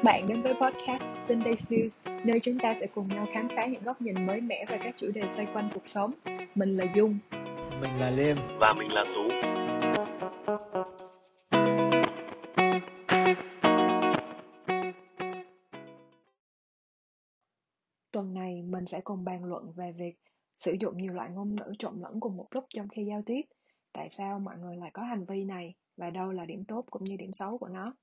các bạn đến với podcast Sunday News, nơi chúng ta sẽ cùng nhau khám phá những góc nhìn mới mẻ về các chủ đề xoay quanh cuộc sống. Mình là Dung. Mình là Liêm. Và mình là Tú. Tuần này mình sẽ cùng bàn luận về việc sử dụng nhiều loại ngôn ngữ trộn lẫn cùng một lúc trong khi giao tiếp. Tại sao mọi người lại có hành vi này và đâu là điểm tốt cũng như điểm xấu của nó?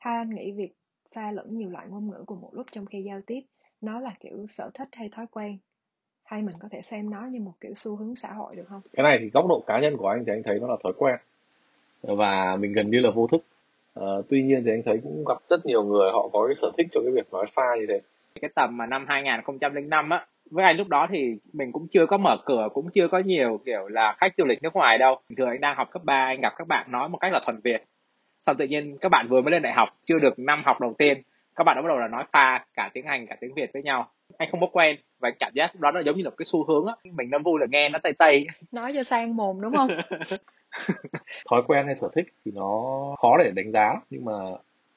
Hai anh nghĩ việc pha lẫn nhiều loại ngôn ngữ cùng một lúc trong khi giao tiếp nó là kiểu sở thích hay thói quen. Hay mình có thể xem nó như một kiểu xu hướng xã hội được không? Cái này thì góc độ cá nhân của anh thì anh thấy nó là thói quen. Và mình gần như là vô thức. À, tuy nhiên thì anh thấy cũng gặp rất nhiều người họ có cái sở thích cho cái việc nói pha như thế. Cái tầm mà năm 2005 á với anh lúc đó thì mình cũng chưa có mở cửa cũng chưa có nhiều kiểu là khách du lịch nước ngoài đâu. Thường anh đang học cấp 3 anh gặp các bạn nói một cách là thuần việt xong tự nhiên các bạn vừa mới lên đại học chưa được năm học đầu tiên các bạn đã bắt đầu là nói pha cả tiếng anh cả tiếng việt với nhau. Anh không có quen và anh cảm giác đó là giống như là cái xu hướng á. Mình đang vui là nghe nó tây tây nói cho sang mồm đúng không? Thói quen hay sở thích thì nó khó để đánh giá nhưng mà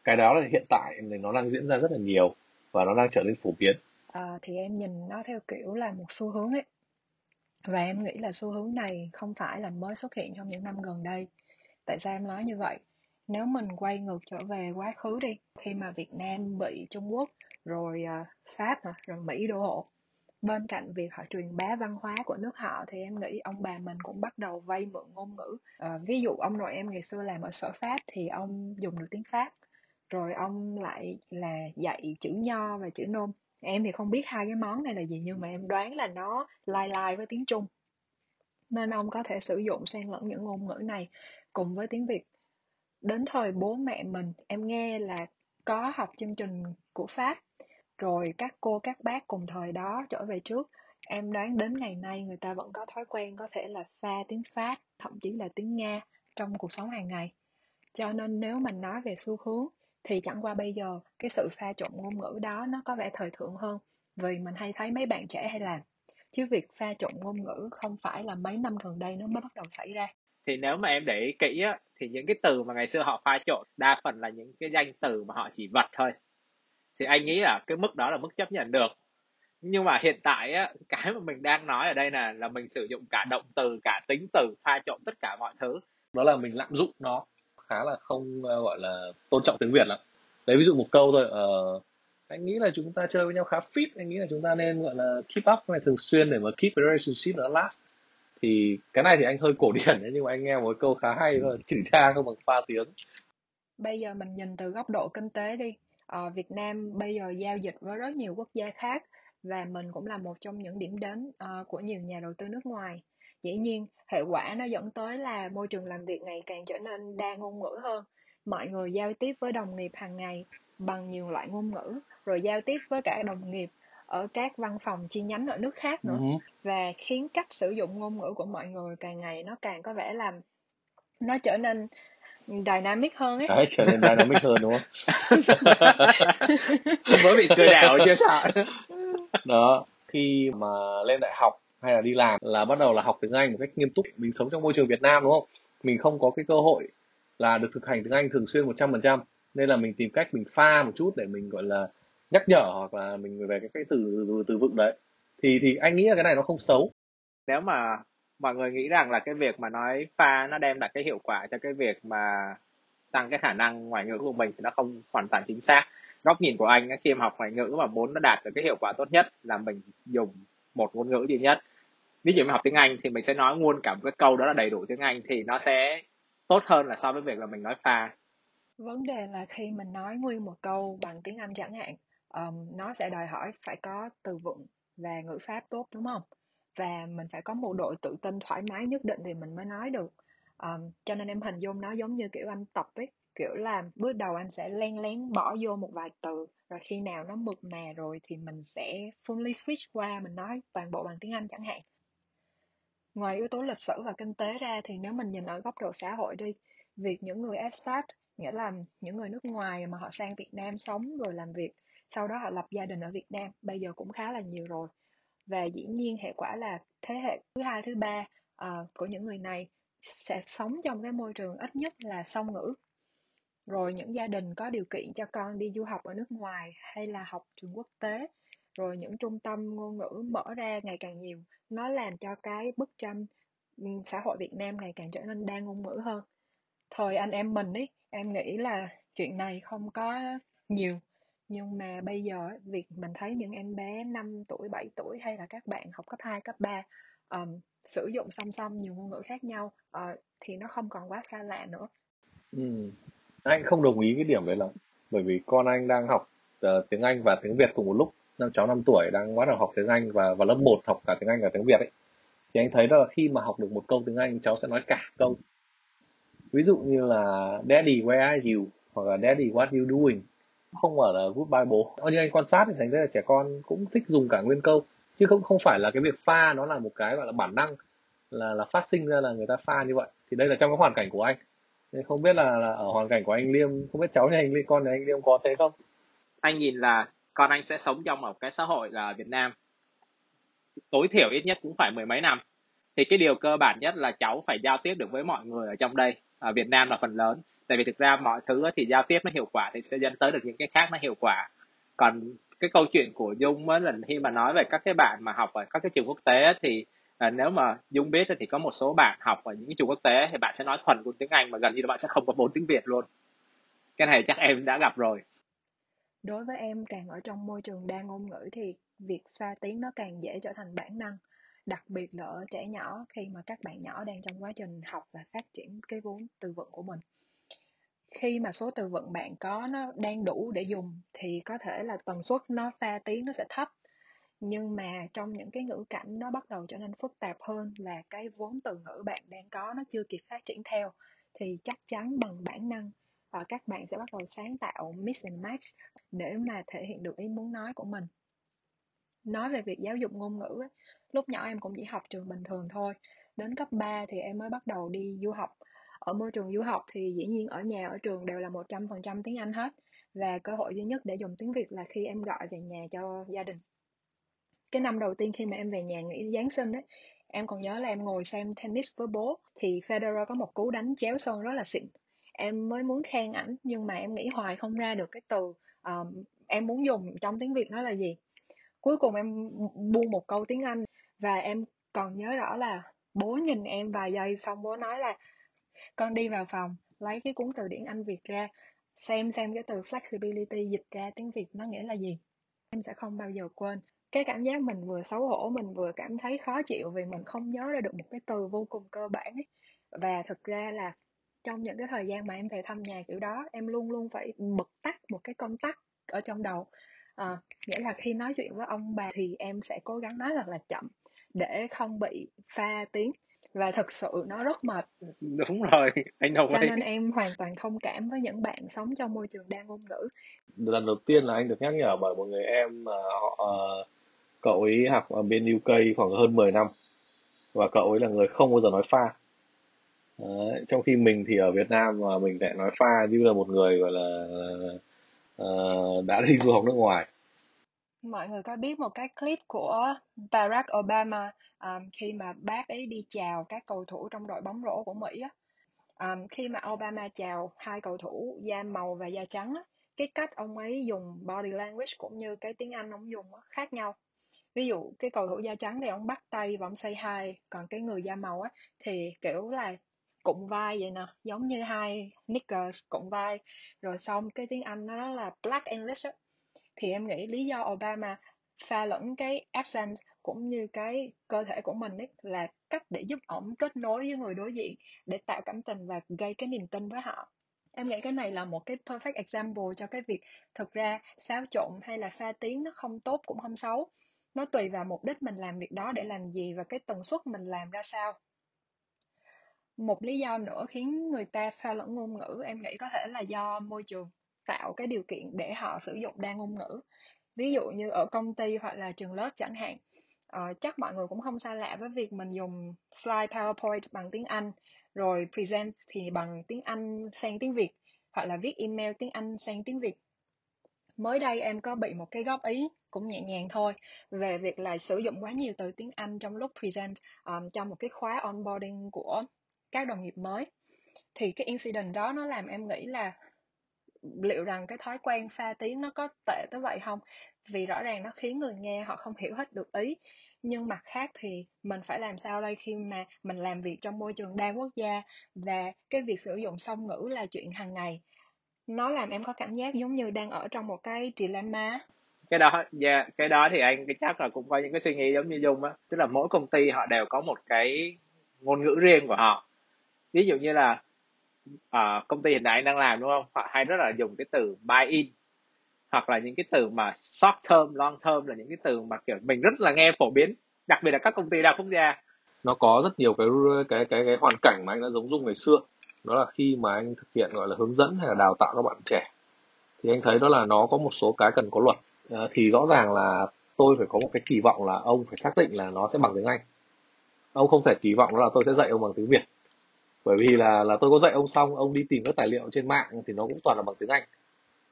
cái đó là hiện tại thì nó đang diễn ra rất là nhiều và nó đang trở nên phổ biến. À, thì em nhìn nó theo kiểu là một xu hướng ấy. Và em nghĩ là xu hướng này không phải là mới xuất hiện trong những năm gần đây. Tại sao em nói như vậy nếu mình quay ngược trở về quá khứ đi khi mà Việt Nam bị Trung Quốc rồi uh, Pháp rồi Mỹ đô hộ bên cạnh việc họ truyền bá văn hóa của nước họ thì em nghĩ ông bà mình cũng bắt đầu vay mượn ngôn ngữ. À, ví dụ ông nội em ngày xưa làm ở sở pháp thì ông dùng được tiếng pháp rồi ông lại là dạy chữ nho và chữ nôm. Em thì không biết hai cái món này là gì nhưng mà em đoán là nó lai lai với tiếng trung. Nên ông có thể sử dụng xen lẫn những ngôn ngữ này cùng với tiếng việt đến thời bố mẹ mình, em nghe là có học chương trình của pháp. Rồi các cô, các bác cùng thời đó trở về trước. Em đoán đến ngày nay người ta vẫn có thói quen có thể là pha tiếng pháp, thậm chí là tiếng nga trong cuộc sống hàng ngày. Cho nên nếu mình nói về xu hướng, thì chẳng qua bây giờ cái sự pha trộn ngôn ngữ đó nó có vẻ thời thượng hơn. Vì mình hay thấy mấy bạn trẻ hay làm. Chứ việc pha trộn ngôn ngữ không phải là mấy năm gần đây nó mới bắt đầu xảy ra thì nếu mà em để ý kỹ á thì những cái từ mà ngày xưa họ pha trộn đa phần là những cái danh từ mà họ chỉ vật thôi. Thì anh nghĩ là cái mức đó là mức chấp nhận được. Nhưng mà hiện tại á cái mà mình đang nói ở đây là là mình sử dụng cả động từ cả tính từ pha trộn tất cả mọi thứ. Đó là mình lạm dụng nó khá là không ờ, gọi là tôn trọng tiếng việt lắm. Lấy ví dụ một câu thôi uh, anh nghĩ là chúng ta chơi với nhau khá fit anh nghĩ là chúng ta nên gọi là keep up này thường xuyên để mà keep the relationship nó last thì cái này thì anh hơi cổ điển đấy nhưng mà anh nghe một câu khá hay thôi. Chỉnh tra không bằng pha tiếng. Bây giờ mình nhìn từ góc độ kinh tế đi. Ờ, Việt Nam bây giờ giao dịch với rất nhiều quốc gia khác và mình cũng là một trong những điểm đến uh, của nhiều nhà đầu tư nước ngoài. Dĩ nhiên hệ quả nó dẫn tới là môi trường làm việc ngày càng trở nên đa ngôn ngữ hơn. Mọi người giao tiếp với đồng nghiệp hàng ngày bằng nhiều loại ngôn ngữ rồi giao tiếp với cả đồng nghiệp ở các văn phòng chi nhánh ở nước khác nữa. Uh-huh. và khiến cách sử dụng ngôn ngữ của mọi người càng ngày nó càng có vẻ làm nó trở nên dynamic hơn ấy. Đấy, trở nên dynamic hơn đúng không? Mới bị cười đảo chưa sợ. Đó khi mà lên đại học hay là đi làm là bắt đầu là học tiếng Anh một cách nghiêm túc. Mình sống trong môi trường Việt Nam đúng không? Mình không có cái cơ hội là được thực hành tiếng Anh thường xuyên 100% nên là mình tìm cách mình pha một chút để mình gọi là nhắc nhở hoặc là mình về cái cái từ từ, từ vựng đấy thì thì anh nghĩ là cái này nó không xấu. Nếu mà mọi người nghĩ rằng là cái việc mà nói pha nó đem lại cái hiệu quả cho cái việc mà tăng cái khả năng ngoại ngữ của mình thì nó không hoàn toàn chính xác. Góc nhìn của anh khi mà học ngoại ngữ mà muốn nó đạt được cái hiệu quả tốt nhất là mình dùng một ngôn ngữ duy nhất. Ví dụ mình học tiếng anh thì mình sẽ nói luôn cả một cái câu đó là đầy đủ tiếng anh thì nó sẽ tốt hơn là so với việc là mình nói pha. Vấn đề là khi mình nói nguyên một câu bằng tiếng anh chẳng hạn um, nó sẽ đòi hỏi phải có từ vựng và ngữ pháp tốt đúng không? Và mình phải có một độ tự tin thoải mái nhất định thì mình mới nói được. Um, cho nên em hình dung nó giống như kiểu anh tập ấy kiểu là bước đầu anh sẽ len lén bỏ vô một vài từ rồi khi nào nó mượt mà rồi thì mình sẽ fully switch qua mình nói toàn bộ bằng tiếng Anh chẳng hạn. Ngoài yếu tố lịch sử và kinh tế ra thì nếu mình nhìn ở góc độ xã hội đi việc những người expat nghĩa là những người nước ngoài mà họ sang Việt Nam sống rồi làm việc sau đó họ lập gia đình ở Việt Nam bây giờ cũng khá là nhiều rồi. Và dĩ nhiên hệ quả là thế hệ thứ hai thứ ba uh, của những người này sẽ sống trong cái môi trường ít nhất là song ngữ. Rồi những gia đình có điều kiện cho con đi du học ở nước ngoài hay là học trường quốc tế rồi những trung tâm ngôn ngữ mở ra ngày càng nhiều nó làm cho cái bức tranh ừ, xã hội Việt Nam ngày càng trở nên đa ngôn ngữ hơn. Thời anh em mình ấy em nghĩ là chuyện này không có nhiều nhưng mà bây giờ việc mình thấy những em bé 5 tuổi 7 tuổi hay là các bạn học cấp 2, cấp 3 um, sử dụng song song nhiều ngôn ngữ khác nhau uh, thì nó không còn quá xa lạ nữa. Ừ. anh không đồng ý cái điểm đấy lắm. Bởi vì con anh đang học uh, tiếng Anh và tiếng Việt cùng một lúc. Năm cháu 5 tuổi đang bắt đầu học tiếng Anh và vào lớp 1 học cả tiếng Anh và tiếng Việt ấy. Thì anh thấy là khi mà học được một câu tiếng Anh cháu sẽ nói cả câu. Ví dụ như là Daddy where are you? hoặc là Daddy what you doing? Không phải là goodbye bố. Như anh quan sát thì thành ra là trẻ con cũng thích dùng cả nguyên câu. Chứ không không phải là cái việc pha nó là một cái gọi là bản năng là là phát sinh ra là người ta pha như vậy. Thì đây là trong cái hoàn cảnh của anh. Nên không biết là, là ở hoàn cảnh của anh Liêm không biết cháu nhà anh Liêm con nhà anh Liêm có thế không? Anh nhìn là con anh sẽ sống trong một cái xã hội là Việt Nam. Tối thiểu ít nhất cũng phải mười mấy năm. Thì cái điều cơ bản nhất là cháu phải giao tiếp được với mọi người ở trong đây. Ở Việt Nam là phần lớn tại vì thực ra mọi thứ thì giao tiếp nó hiệu quả thì sẽ dẫn tới được những cái khác nó hiệu quả. Còn cái câu chuyện của Dung mới là khi mà nói về các cái bạn mà học ở các cái trường quốc tế thì à, nếu mà Dung biết thì có một số bạn học ở những cái trường quốc tế thì bạn sẽ nói thuần của tiếng Anh mà gần như là bạn sẽ không có bốn tiếng Việt luôn. Cái này chắc em đã gặp rồi. Đối với em càng ở trong môi trường đa ngôn ngữ thì việc pha tiếng nó càng dễ trở thành bản năng đặc biệt là ở trẻ nhỏ khi mà các bạn nhỏ đang trong quá trình học và phát triển cái vốn từ vựng của mình khi mà số từ vựng bạn có nó đang đủ để dùng thì có thể là tần suất nó pha tiếng nó sẽ thấp. Nhưng mà trong những cái ngữ cảnh nó bắt đầu trở nên phức tạp hơn là cái vốn từ ngữ bạn đang có nó chưa kịp phát triển theo thì chắc chắn bằng bản năng ờ, các bạn sẽ bắt đầu sáng tạo mix and match để mà thể hiện được ý muốn nói của mình. Nói về việc giáo dục ngôn ngữ ấy, lúc nhỏ em cũng chỉ học trường bình thường thôi đến cấp 3 thì em mới bắt đầu đi du học ở môi trường du học thì dĩ nhiên ở nhà ở trường đều là 100% tiếng Anh hết. Và cơ hội duy nhất để dùng tiếng Việt là khi em gọi về nhà cho gia đình. Cái năm đầu tiên khi mà em về nhà nghỉ Giáng sinh đấy em còn nhớ là em ngồi xem tennis với bố thì Federer có một cú đánh chéo sân rất là xịn. Em mới muốn khen ảnh nhưng mà em nghĩ hoài không ra được cái từ um, em muốn dùng trong tiếng Việt nó là gì. Cuối cùng em buông một câu tiếng Anh và em còn nhớ rõ là bố nhìn em vài giây xong bố nói là con đi vào phòng lấy cái cuốn từ điển Anh Việt ra xem xem cái từ flexibility dịch ra tiếng Việt nó nghĩa là gì. Em sẽ không bao giờ quên. Cái cảm giác mình vừa xấu hổ mình vừa cảm thấy khó chịu vì mình không nhớ ra được một cái từ vô cùng cơ bản ấy. Và thực ra là trong những cái thời gian mà em về thăm nhà kiểu đó em luôn luôn phải bật tắt một cái công tắc ở trong đầu. À, nghĩa là khi nói chuyện với ông bà thì em sẽ cố gắng nói thật là chậm để không bị pha tiếng và thật sự nó rất mệt. Đúng rồi anh đồng cho nên em hoàn toàn thông cảm với những bạn sống trong môi trường đa ngôn ngữ. Lần đầu tiên là anh được nhắc nhở bởi một người em mà họ uh, cậu ấy học ở bên UK khoảng hơn 10 năm. Và cậu ấy là người không bao giờ nói pha. Đấy, trong khi mình thì ở Việt Nam mà mình lại nói pha như là một người gọi là uh, đã đi du học nước ngoài mọi người có biết một cái clip của Barack Obama um, khi mà bác ấy đi chào các cầu thủ trong đội bóng rổ của Mỹ á. Um, khi mà Obama chào hai cầu thủ da màu và da trắng á, cái cách ông ấy dùng body language cũng như cái tiếng Anh ông dùng á, khác nhau. Ví dụ cái cầu thủ da trắng thì ông bắt tay và ông say hai còn cái người da màu á thì kiểu là cụm vai vậy nè, giống như hai knickers cụm vai. Rồi xong cái tiếng Anh nó là black English á, thì em nghĩ lý do Obama pha lẫn cái accent cũng như cái cơ thể của mình ấy là cách để giúp ổng kết nối với người đối diện để tạo cảm tình và gây cái niềm tin với họ. Em nghĩ cái này là một cái perfect example cho cái việc thực ra xáo trộn hay là pha tiếng nó không tốt cũng không xấu. Nó tùy vào mục đích mình làm việc đó để làm gì và cái tần suất mình làm ra sao. Một lý do nữa khiến người ta pha lẫn ngôn ngữ em nghĩ có thể là do môi trường tạo cái điều kiện để họ sử dụng đa ngôn ngữ. Ví dụ như ở công ty hoặc là trường lớp chẳng hạn uh, chắc mọi người cũng không xa lạ với việc mình dùng slide powerpoint bằng tiếng anh rồi present thì bằng tiếng anh sang tiếng việt hoặc là viết email tiếng anh sang tiếng việt. Mới đây em có bị một cái góp ý cũng nhẹ nhàng thôi về việc là sử dụng quá nhiều từ tiếng anh trong lúc present ờ, um, trong một cái khóa onboarding của các đồng nghiệp mới. Thì cái incident đó nó làm em nghĩ là liệu rằng cái thói quen pha tiếng nó có tệ tới vậy không? Vì rõ ràng nó khiến người nghe họ không hiểu hết được ý. Nhưng mặt khác thì mình phải làm sao đây khi mà mình làm việc trong môi trường đa quốc gia và cái việc sử dụng song ngữ là chuyện hàng ngày? Nó làm em có cảm giác giống như đang ở trong một cái dilemma cái đó yeah, cái đó thì anh cái chắc là cũng có những cái suy nghĩ giống như dung á. Tức là mỗi công ty họ đều có một cái ngôn ngữ riêng của họ. Ví dụ như là uh, công ty hiện tại anh đang làm đúng không? Họ hay rất là dùng cái từ buy in hoặc là những cái từ mà short term long term là những cái từ mà kiểu mình rất là nghe phổ biến đặc biệt là các công ty đa quốc gia. Nó có rất nhiều cái cái cái cái hoàn cảnh mà anh đã giống dung ngày xưa. Đó là khi mà anh thực hiện gọi là hướng dẫn hay là đào tạo các bạn trẻ. Thì anh thấy đó là nó có một số cái cần có luật. À, thì rõ ràng là tôi phải có một cái kỳ vọng là ông phải xác định là nó sẽ bằng tiếng anh. Ông không thể kỳ vọng đó là tôi sẽ dạy ông bằng tiếng việt bởi vì là là tôi có dạy ông xong, ông đi tìm các tài liệu trên mạng thì nó cũng toàn là bằng tiếng anh.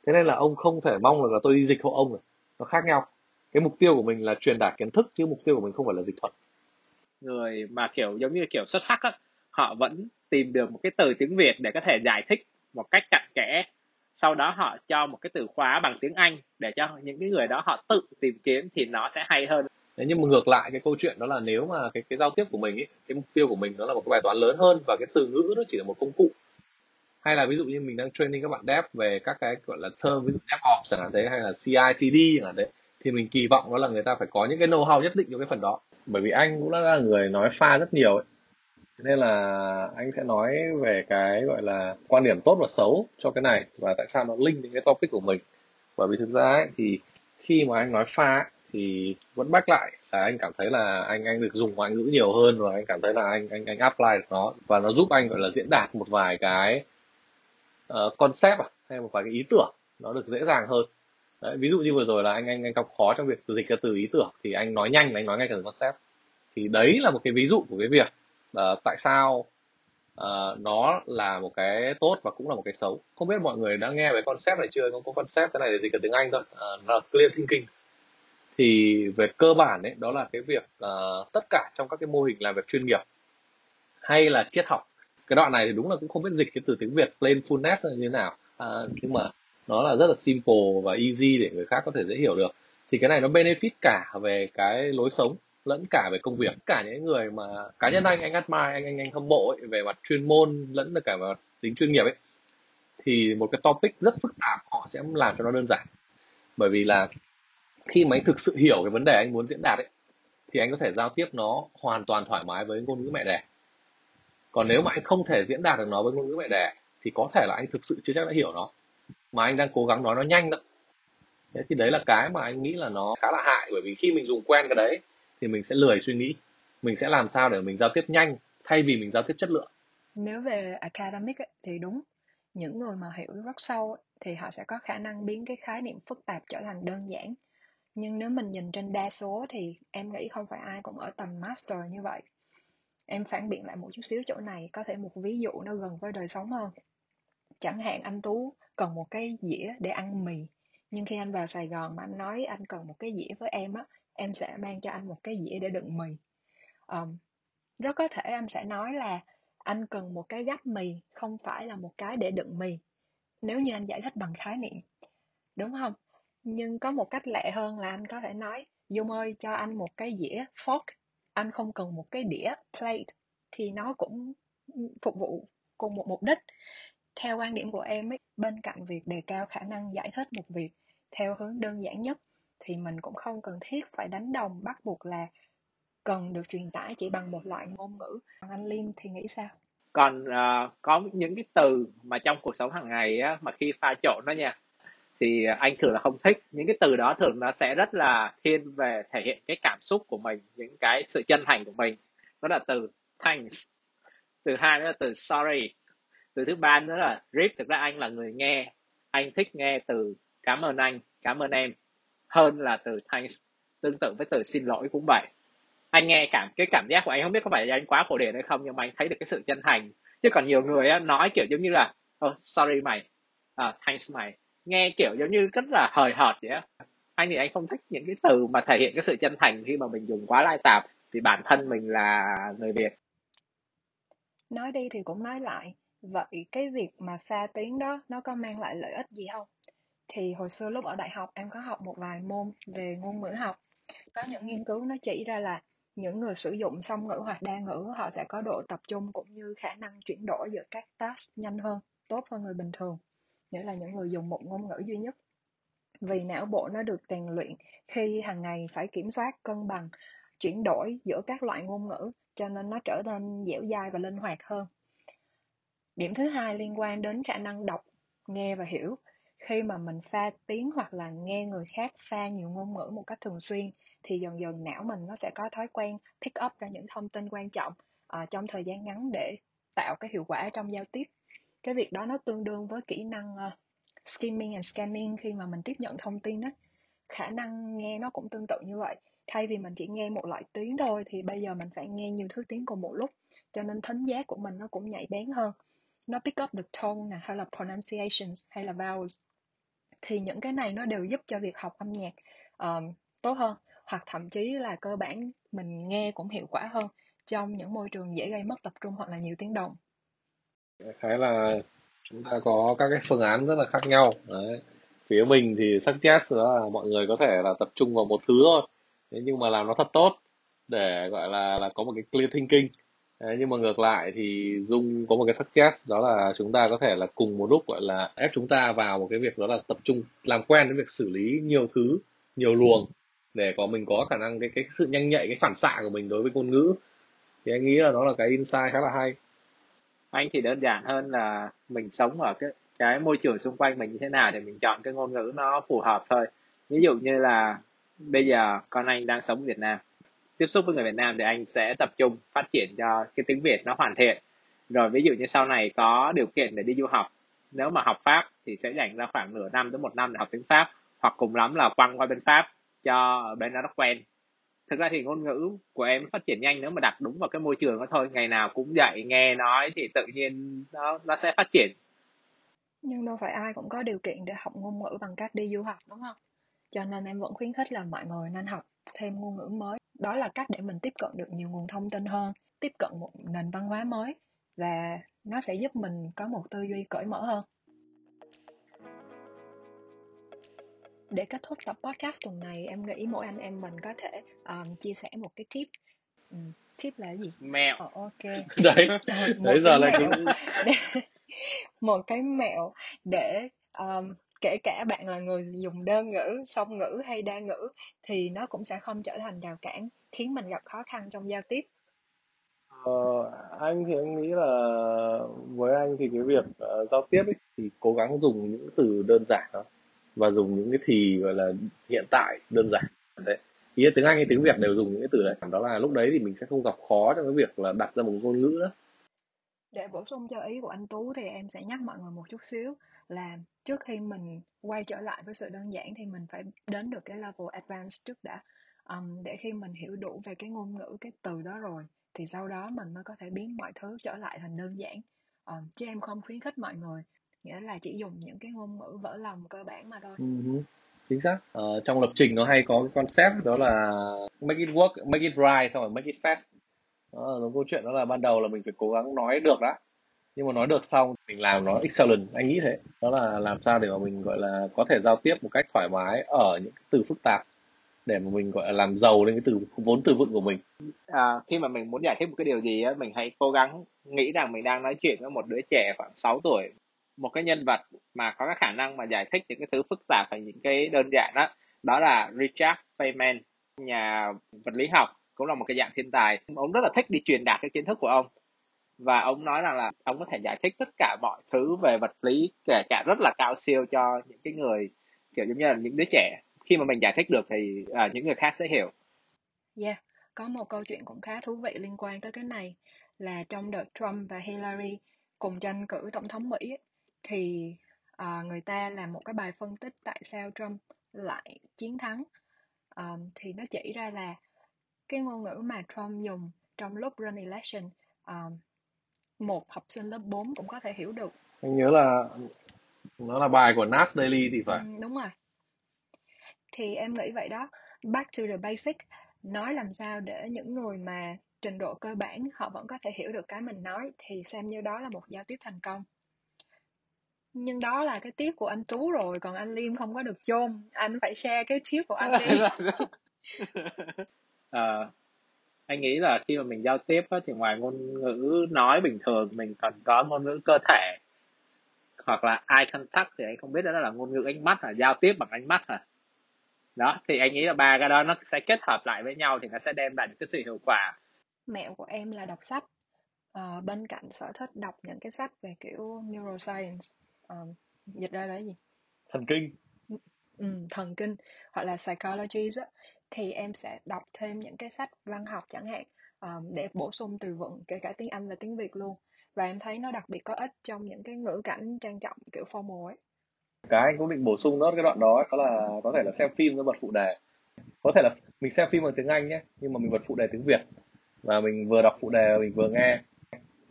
Thế nên là ông không thể mong là tôi đi dịch hộ ông được. Nó khác nhau. Cái mục tiêu của mình là truyền đạt kiến thức, chứ mục tiêu của mình không phải là dịch thuật. Người mà kiểu giống như kiểu xuất sắc á, họ vẫn tìm được một cái từ tiếng việt để có thể giải thích một cách cặn kẽ. Sau đó họ cho một cái từ khóa bằng tiếng anh để cho những cái người đó họ tự tìm kiếm thì nó sẽ hay hơn. Thế nhưng mà ngược lại cái câu chuyện đó là nếu mà cái cái giao tiếp của mình ấy, cái mục tiêu của mình đó là một cái bài toán lớn hơn và cái từ ngữ nó chỉ là một công cụ. Hay là ví dụ như mình đang training các bạn dev về các cái gọi là term ví dụ DevOps chẳng hạn thế hay là CI/CD chẳng hạn thế thì mình kỳ vọng đó là người ta phải có những cái know-how nhất định cho cái phần đó. Bởi vì anh cũng đã là người nói pha rất nhiều ấy. Nên là anh sẽ nói về cái gọi là quan điểm tốt và xấu cho cái này và tại sao nó link đến cái topic của mình. Bởi vì thực ra ấy, thì khi mà anh nói pha thì vẫn back lại. Là anh cảm thấy là anh anh được dùng ngoại ngữ nhiều hơn và anh cảm thấy là anh anh anh apply được nó. Và nó giúp anh gọi là diễn đạt một vài cái uh, concept à, hay một vài cái ý tưởng nó được dễ dàng hơn. Đấy, ví dụ như vừa rồi là anh anh anh gặp khó trong việc dịch ra từ ý tưởng thì anh nói nhanh anh nói ngay cả từ concept. Thì đấy là một cái ví dụ của cái việc uh, tại sao uh, nó là một cái tốt và cũng là một cái xấu. Không biết mọi người đã nghe về concept này chưa? Không có concept cái này để dịch cả tiếng anh thôi. Uh, nó là clear thinking thì về cơ bản đấy đó là cái việc uh, tất cả trong các cái mô hình làm việc chuyên nghiệp hay là triết học. Cái đoạn này thì đúng là cũng không biết dịch cái từ tiếng việt playfulness là như thế nào. À, nhưng mà nó là rất là simple và easy để người khác có thể dễ hiểu được. Thì cái này nó benefit cả về cái lối sống lẫn cả về công việc. Cả những người mà cá nhân anh anh admire anh anh anh hâm mộ ấy, về mặt chuyên môn lẫn là cả về mặt tính chuyên nghiệp ấy thì một cái topic rất phức tạp họ sẽ làm cho nó đơn giản. Bởi vì là khi mà anh thực sự hiểu cái vấn đề anh muốn diễn đạt ấy thì anh có thể giao tiếp nó hoàn toàn thoải mái với ngôn ngữ mẹ đẻ. Còn nếu mà anh không thể diễn đạt được nó với ngôn ngữ mẹ đẻ thì có thể là anh thực sự chưa chắc đã hiểu nó. Mà anh đang cố gắng nói nó nhanh đó. Thế thì đấy là cái mà anh nghĩ là nó khá là hại bởi vì khi mình dùng quen cái đấy thì mình sẽ lười suy nghĩ. Mình sẽ làm sao để mình giao tiếp nhanh thay vì mình giao tiếp chất lượng. Nếu về academic ấy, thì đúng. Những người mà hiểu rất sâu ấy, thì họ sẽ có khả năng biến cái khái niệm phức tạp trở thành đơn giản nhưng nếu mình nhìn trên đa số thì em nghĩ không phải ai cũng ở tầm master như vậy. Em phản biện lại một chút xíu chỗ này có thể một ví dụ nó gần với đời sống hơn. Chẳng hạn anh tú cần một cái dĩa để ăn mì nhưng khi anh vào sài gòn mà anh nói anh cần một cái dĩa với em á em sẽ mang cho anh một cái dĩa để đựng mì. Um, rất có thể anh sẽ nói là anh cần một cái gắp mì không phải là một cái để đựng mì. Nếu như anh giải thích bằng khái niệm đúng không? Nhưng có một cách lẹ hơn là anh có thể nói dung ơi cho anh một cái dĩa fork. Anh không cần một cái đĩa plate. Thì nó cũng phục vụ cùng một mục đích. Theo quan điểm của em ấy bên cạnh việc đề cao khả năng giải thích một việc theo hướng đơn giản nhất thì mình cũng không cần thiết phải đánh đồng bắt buộc là cần được truyền tải chỉ bằng một loại ngôn ngữ. Anh Liêm thì nghĩ sao? Còn uh, có những cái từ mà trong cuộc sống hàng ngày á, mà khi pha trộn đó nha thì anh thường là không thích. Những cái từ đó thường nó sẽ rất là thiên về thể hiện cái cảm xúc của mình những cái sự chân thành của mình. Đó là từ thanks. Từ hai nữa là từ sorry. Từ thứ ba nữa là rip thực ra anh là người nghe. Anh thích nghe từ cảm ơn anh cảm ơn em hơn là từ thanks. Tương tự với từ xin lỗi cũng vậy. Anh nghe cảm cái cảm giác của anh không biết có phải là anh quá cổ điển hay không nhưng mà anh thấy được cái sự chân thành. Chứ còn nhiều người nói kiểu giống như là oh, sorry mày. Uh, thanks mày nghe kiểu giống như rất là hời hợt vậy á. Anh thì anh không thích những cái từ mà thể hiện cái sự chân thành khi mà mình dùng quá lai tạp vì bản thân mình là người việt. Nói đi thì cũng nói lại. Vậy cái việc mà pha tiếng đó, nó có mang lại lợi ích gì không? Thì hồi xưa lúc ở đại học, em có học một vài môn về ngôn ngữ học. Có những nghiên cứu nó chỉ ra là những người sử dụng song ngữ hoặc đa ngữ, họ sẽ có độ tập trung cũng như khả năng chuyển đổi giữa các task nhanh hơn, tốt hơn người bình thường nghĩa là những người dùng một ngôn ngữ duy nhất. Vì não bộ nó được rèn luyện khi hàng ngày phải kiểm soát cân bằng chuyển đổi giữa các loại ngôn ngữ cho nên nó trở nên dẻo dai và linh hoạt hơn. Điểm thứ hai liên quan đến khả năng đọc nghe và hiểu. Khi mà mình pha tiếng hoặc là nghe người khác pha nhiều ngôn ngữ một cách thường xuyên thì dần dần não mình nó sẽ có thói quen pick up ra những thông tin quan trọng uh, trong thời gian ngắn để tạo cái hiệu quả trong giao tiếp cái việc đó nó tương đương với kỹ năng uh, skimming and scanning khi mà mình tiếp nhận thông tin đó khả năng nghe nó cũng tương tự như vậy. Thay vì mình chỉ nghe một loại tiếng thôi thì bây giờ mình phải nghe nhiều thứ tiếng cùng một lúc cho nên thính giác của mình nó cũng nhạy bén hơn. Nó pick up được tone nè hay là pronunciations hay là vowels. Thì những cái này nó đều giúp cho việc học âm nhạc um, tốt hơn hoặc thậm chí là cơ bản mình nghe cũng hiệu quả hơn trong những môi trường dễ gây mất tập trung hoặc là nhiều tiếng động khá là chúng ta có các cái phương án rất là khác nhau. Đấy. Phía mình thì suggest đó là mọi người có thể là tập trung vào một thứ thôi. Thế nhưng mà làm nó thật tốt để gọi là là có một cái clear thinking. Đấy, nhưng mà ngược lại thì dung có một cái suggest đó là chúng ta có thể là cùng một lúc gọi là ép chúng ta vào một cái việc đó là tập trung làm quen với việc xử lý nhiều thứ nhiều luồng để có mình có khả năng cái cái sự nhanh nhạy cái phản xạ của mình đối với ngôn ngữ. Thì anh nghĩ là nó là cái insight khá là hay anh thì đơn giản hơn là mình sống ở cái cái môi trường xung quanh mình như thế nào thì mình chọn cái ngôn ngữ nó phù hợp thôi. Ví dụ như là bây giờ con anh đang sống ở Việt Nam, tiếp xúc với người Việt Nam thì anh sẽ tập trung phát triển cho cái tiếng Việt nó hoàn thiện. Rồi ví dụ như sau này có điều kiện để đi du học, nếu mà học Pháp thì sẽ dành ra khoảng nửa năm tới một năm để học tiếng Pháp, hoặc cùng lắm là quăng qua bên Pháp cho ở bên đó nó quen thực ra thì ngôn ngữ của em phát triển nhanh nếu mà đặt đúng vào cái môi trường đó thôi. Ngày nào cũng dạy, nghe, nói thì tự nhiên nó nó sẽ phát triển. Nhưng đâu phải ai cũng có điều kiện để học ngôn ngữ bằng cách đi du học, đúng không? Cho nên em vẫn khuyến khích là mọi người nên học thêm ngôn ngữ mới. Đó là cách để mình tiếp cận được nhiều nguồn thông tin hơn, tiếp cận một nền văn hóa mới, và nó sẽ giúp mình có một tư duy cởi mở hơn. Để kết thúc tập podcast tuần này em nghĩ mỗi anh em mình có thể um, chia sẻ một cái tip. Um, tip là gì? Mẹo. Ờ, ok. Đấy. Một đấy giờ cái là để, một cái mẹo để um, kể cả bạn là người dùng đơn ngữ song ngữ hay đa ngữ thì nó cũng sẽ không trở thành rào cản khiến mình gặp khó khăn trong giao tiếp. Ờ, anh thì anh nghĩ là với anh thì cái việc ờ, giao tiếp ấy, thì cố gắng dùng những từ đơn giản thôi và dùng những cái thì gọi là hiện tại đơn giản. Đấy. Ý là tiếng Anh hay tiếng Việt đều dùng những cái từ đấy. Đó là lúc đấy thì mình sẽ không gặp khó trong cái việc là đặt ra một ngôn ngữ đó. Để bổ sung cho ý của anh Tú thì em sẽ nhắc mọi người một chút xíu là trước khi mình quay trở lại với sự đơn giản thì mình phải đến được cái level advanced trước đã. Um, để khi mình hiểu đủ về cái ngôn ngữ cái từ đó rồi thì sau đó mình mới có thể biến mọi thứ trở lại thành đơn giản. Um, chứ em không khuyến khích mọi người nghĩa là chỉ dùng những cái ngôn ngữ vỡ lòng cơ bản mà thôi. Ừ hứ, chính xác. Ờ, trong lập trình nó hay có cái concept đó là make it work make it right xong rồi make it fast. Đó là câu chuyện đó là ban đầu là mình phải cố gắng nói được đã. Nhưng mà nói được xong mình làm nó excellent anh nghĩ thế. Đó là làm sao để mà mình gọi là có thể giao tiếp một cách thoải mái ở những cái từ phức tạp để mà mình gọi là làm giàu lên cái từ vốn từ vựng của mình. À, khi mà mình muốn giải thích một cái điều gì á mình hãy cố gắng nghĩ rằng mình đang nói chuyện với một đứa trẻ khoảng 6 tuổi một cái nhân vật mà có cái khả năng mà giải thích những cái thứ phức tạp thành những cái đơn giản đó đó là Richard Feynman nhà vật lý học cũng là một cái dạng thiên tài. Ông rất là thích đi truyền đạt cái kiến thức của ông và ông nói rằng là ông có thể giải thích tất cả mọi thứ về vật lý kể cả rất là cao siêu cho những cái người kiểu giống như là những đứa trẻ. Khi mà mình giải thích được thì à, những người khác sẽ hiểu. Yeah, có một câu chuyện cũng khá thú vị liên quan tới cái này là trong đợt Trump và Hillary cùng tranh cử tổng thống Mỹ ấy, thì à, người ta làm một cái bài phân tích tại sao Trump lại chiến thắng. À, thì nó chỉ ra là cái ngôn ngữ mà Trump dùng trong lúc run election à, một học sinh lớp 4 cũng có thể hiểu được. Anh nhớ là nó là bài của Nas Daily thì phải. Ừ, đúng rồi. Thì em nghĩ vậy đó. Back to the basic nói làm sao để những người mà trình độ cơ bản họ vẫn có thể hiểu được cái mình nói thì xem như đó là một giao tiếp thành công nhưng đó là cái tiếp của anh Tú rồi còn anh Liêm không có được chôn. Anh phải share cái tiếp của anh đi. À, anh nghĩ là khi mà mình giao tiếp á, thì ngoài ngôn ngữ nói bình thường mình còn có ngôn ngữ cơ thể. Hoặc là eye contact thì anh không biết đó là ngôn ngữ ánh mắt là giao tiếp bằng ánh mắt à đó thì anh nghĩ là ba cái đó nó sẽ kết hợp lại với nhau thì nó sẽ đem lại những cái sự hiệu quả. Mẹo của em là đọc sách. Uh, bên cạnh sở thích đọc những cái sách về kiểu neuroscience um, dịch ra là cái gì? Thần kinh. Ừ, thần kinh hoặc là psychology á, thì em sẽ đọc thêm những cái sách văn học chẳng hạn um, để bổ sung từ vựng kể cả tiếng Anh và tiếng Việt luôn. Và em thấy nó đặc biệt có ích trong những cái ngữ cảnh trang trọng kiểu formal ấy. Cái anh cũng định bổ sung nốt cái đoạn đó đó là có thể là xem phim nó bật phụ đề. Có thể là mình xem phim bằng tiếng Anh nhé nhưng mà mình bật phụ đề tiếng Việt. Và mình vừa đọc phụ đề mình vừa nghe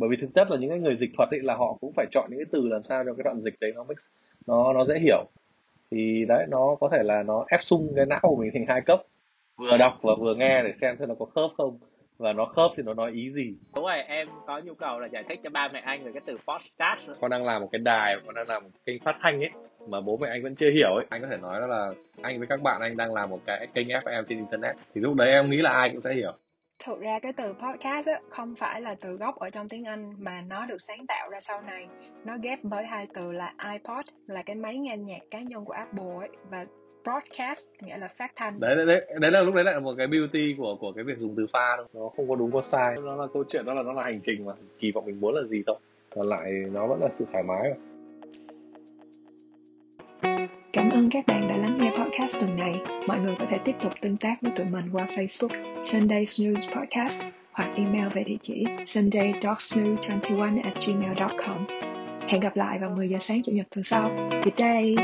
bởi vì thực chất là những cái người dịch thuật ấy là họ cũng phải chọn những cái từ làm sao cho cái đoạn dịch đấy nó mix nó nó dễ hiểu. Thì đấy nó có thể là nó ép sung cái não của mình thành hai cấp. Vừa đọc và vừa nghe để xem xem nó có khớp không. Và nó khớp thì nó nói ý gì. Đúng rồi em có nhu cầu là giải thích cho ba mẹ anh về cái từ podcast con đang làm một cái đài con đang làm một kênh phát thanh ấy mà bố mẹ anh vẫn chưa hiểu ấy. Anh có thể nói đó là anh với các bạn anh đang làm một cái kênh FM trên internet. Thì lúc đấy em nghĩ là ai cũng sẽ hiểu thực ra cái từ podcast á, không phải là từ gốc ở trong tiếng Anh mà nó được sáng tạo ra sau này. Nó ghép với hai từ là iPod là cái máy nghe nhạc cá nhân của Apple ấy và broadcast nghĩa là phát thanh. Đấy đấy đấy, đấy là lúc đấy lại một cái beauty của của cái việc dùng từ pha đâu nó không có đúng có sai. Nó là câu chuyện đó là nó là hành trình mà kỳ vọng mình muốn là gì thôi. Còn lại nó vẫn là sự thoải mái mà ơn các bạn đã lắng nghe podcast tuần này. Mọi người có thể tiếp tục tương tác với tụi mình qua Facebook, Sunday Snooze Podcast, hoặc email về địa chỉ sunday.snoo21 at gmail.com. Hẹn gặp lại vào 10 giờ sáng Chủ nhật tuần sau. Good day!